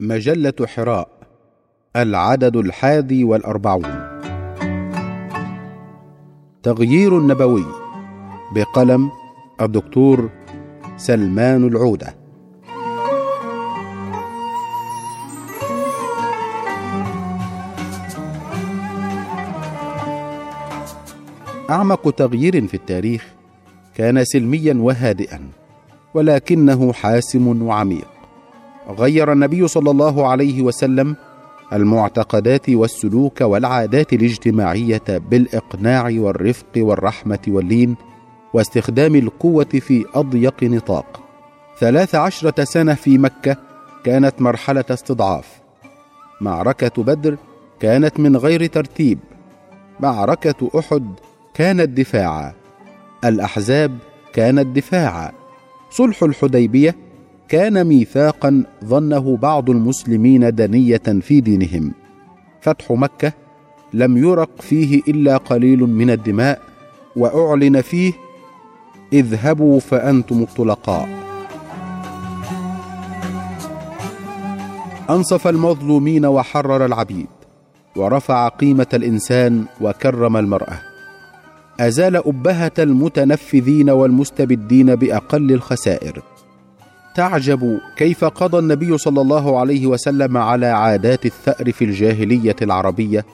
مجلة حراء العدد الحادي والأربعون. تغيير النبوي بقلم الدكتور سلمان العودة. أعمق تغيير في التاريخ كان سلميا وهادئا ولكنه حاسم وعميق. غير النبي صلى الله عليه وسلم المعتقدات والسلوك والعادات الاجتماعية بالإقناع والرفق والرحمة واللين واستخدام القوة في أضيق نطاق. ثلاث عشرة سنة في مكة كانت مرحلة استضعاف. معركة بدر كانت من غير ترتيب. معركة أحد كانت دفاعا. الأحزاب كانت دفاعا. صلح الحديبية كان ميثاقا ظنه بعض المسلمين دنية في دينهم. فتح مكة لم يرق فيه إلا قليل من الدماء وأعلن فيه اذهبوا فأنتم الطلقاء. أنصف المظلومين وحرر العبيد ورفع قيمة الإنسان وكرم المرأة. أزال أبهة المتنفذين والمستبدين بأقل الخسائر. تعجب كيف قضى النبي صلى الله عليه وسلم على عادات الثأر في الجاهلية العربية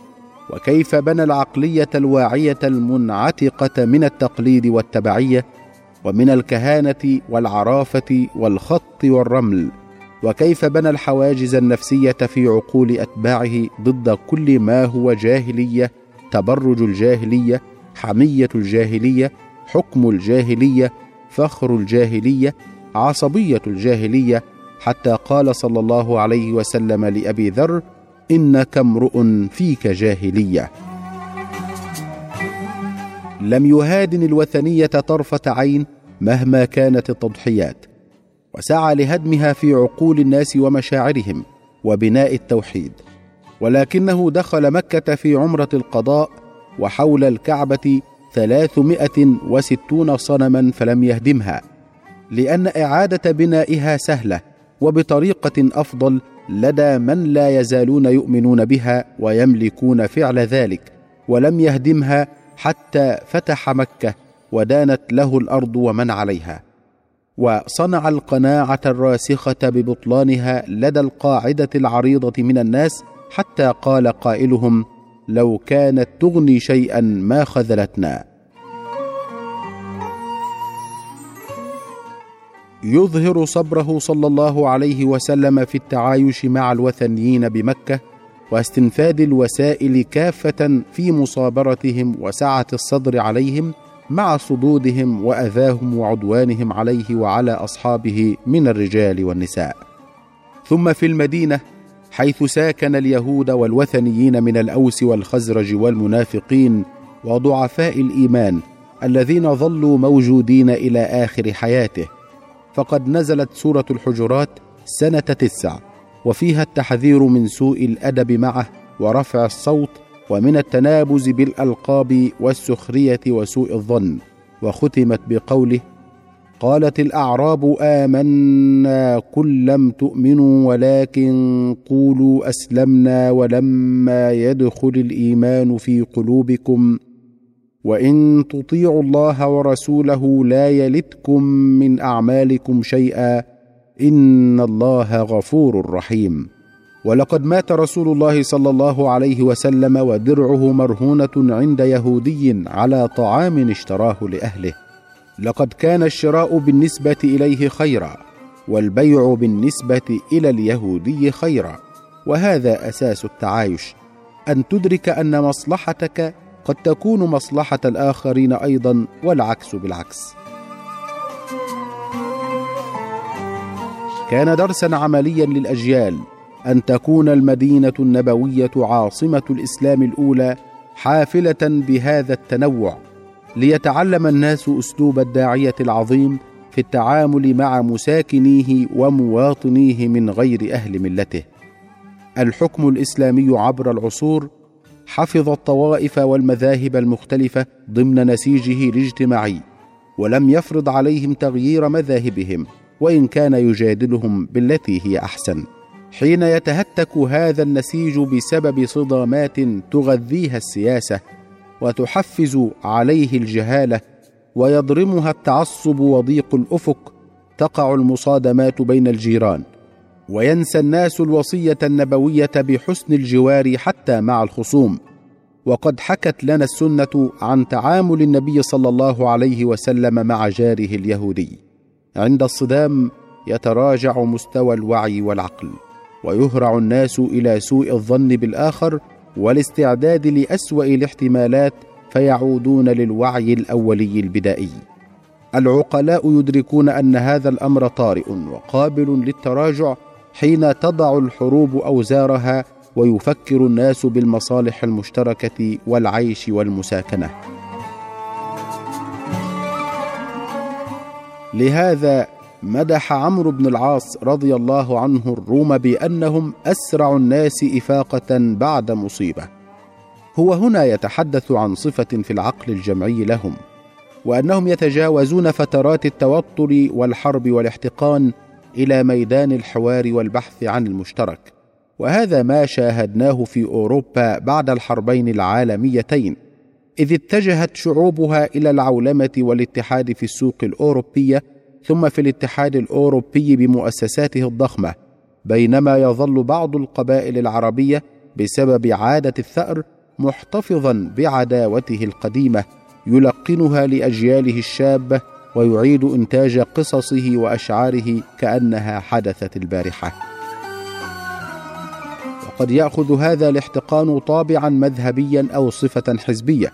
وكيف بنى العقلية الواعية المنعتقة من التقليد والتبعية ومن الكهانة والعرافة والخط والرمل وكيف بنى الحواجز النفسية في عقول أتباعه ضد كل ما هو جاهلية تبرج الجاهلية حمية الجاهلية حكم الجاهلية فخر الجاهلية عصبية الجاهلية حتى قال صلى الله عليه وسلم لأبي ذر إنك امرؤ فيك جاهلية. لم يهادن الوثنية طرفة عين مهما كانت التضحيات وسعى لهدمها في عقول الناس ومشاعرهم وبناء التوحيد. ولكنه دخل مكة في عمرة القضاء وحول الكعبة ثلاثمائة وستون صنما فلم يهدمها. لأن إعادة بنائها سهلة وبطريقة أفضل لدى من لا يزالون يؤمنون بها ويملكون فعل ذلك ولم يهدمها حتى فتح مكة ودانت له الأرض ومن عليها. وصنع القناعة الراسخة ببطلانها لدى القاعدة العريضة من الناس حتى قال قائلهم لو كانت تغني شيئا ما خذلتنا. يظهر صبره صلى الله عليه وسلم في التعايش مع الوثنيين بمكة واستنفاد الوسائل كافة في مصابرتهم وسعة الصدر عليهم مع صدودهم وأذاهم وعدوانهم عليه وعلى أصحابه من الرجال والنساء. ثم في المدينة حيث ساكن اليهود والوثنيين من الأوس والخزرج والمنافقين وضعفاء الإيمان الذين ظلوا موجودين إلى آخر حياته. فقد نزلت سورة الحجرات سنة تسع وفيها التحذير من سوء الأدب معه ورفع الصوت ومن التنابز بالألقاب والسخرية وسوء الظن وختمت بقوله قالت الأعراب آمنا قل لم تؤمنوا ولكن قولوا أسلمنا ولما يدخل الإيمان في قلوبكم وإن تطيعوا الله ورسوله لا يلتكم من أعمالكم شيئا إن الله غفور رحيم. ولقد مات رسول الله صلى الله عليه وسلم ودرعه مرهونة عند يهودي على طعام اشتراه لأهله. لقد كان الشراء بالنسبة إليه خيرا والبيع بالنسبة إلى اليهودي خيرا. وهذا أساس التعايش. أن تدرك أن مصلحتك قد تكون مصلحة الآخرين أيضا والعكس بالعكس. كان درسا عمليا للأجيال أن تكون المدينة النبوية عاصمة الإسلام الأولى حافلة بهذا التنوع ليتعلم الناس أسلوب الداعية العظيم في التعامل مع مساكنيه ومواطنيه من غير أهل ملته. الحكم الإسلامي عبر العصور حفظ الطوائف والمذاهب المختلفة ضمن نسيجه الاجتماعي ولم يفرض عليهم تغيير مذاهبهم وإن كان يجادلهم بالتي هي أحسن. حين يتهتك هذا النسيج بسبب صدامات تغذيها السياسة وتحفز عليه الجهالة ويضرمها التعصب وضيق الأفق تقع المصادمات بين الجيران. وينسى الناس الوصية النبوية بحسن الجوار حتى مع الخصوم. وقد حكت لنا السنة عن تعامل النبي صلى الله عليه وسلم مع جاره اليهودي. عند الصدام يتراجع مستوى الوعي والعقل ويهرع الناس إلى سوء الظن بالآخر والاستعداد لأسوأ الاحتمالات فيعودون للوعي الأولي البدائي. العقلاء يدركون أن هذا الأمر طارئ وقابل للتراجع حين تضع الحروب أوزارها ويفكر الناس بالمصالح المشتركة والعيش والمساكنة. لهذا مدح عمرو بن العاص رضي الله عنه الروم بأنهم أسرع الناس إفاقة بعد مصيبة. هو هنا يتحدث عن صفة في العقل الجمعي لهم وأنهم يتجاوزون فترات التوتر والحرب والاحتقان إلى ميدان الحوار والبحث عن المشترك. وهذا ما شاهدناه في أوروبا بعد الحربين العالميتين. إذ اتجهت شعوبها إلى العولمة والاتحاد في السوق الأوروبية ثم في الاتحاد الأوروبي بمؤسساته الضخمة. بينما يظل بعض القبائل العربية بسبب عادة الثأر محتفظا بعداوته القديمة يلقنها لأجياله الشابة ويعيد إنتاج قصصه وأشعاره كأنها حدثت البارحة. وقد يأخذ هذا الاحتقان طابعا مذهبيا أو صفة حزبية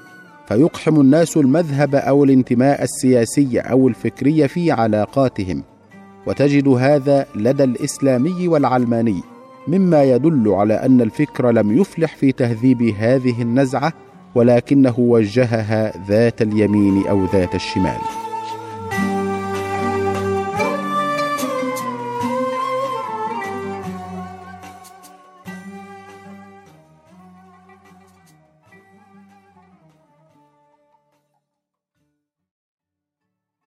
فيقحم الناس المذهب أو الانتماء السياسي أو الفكري في علاقاتهم. وتجد هذا لدى الإسلامي والعلماني مما يدل على أن الفكر لم يفلح في تهذيب هذه النزعة ولكنه وجهها ذات اليمين أو ذات الشمال.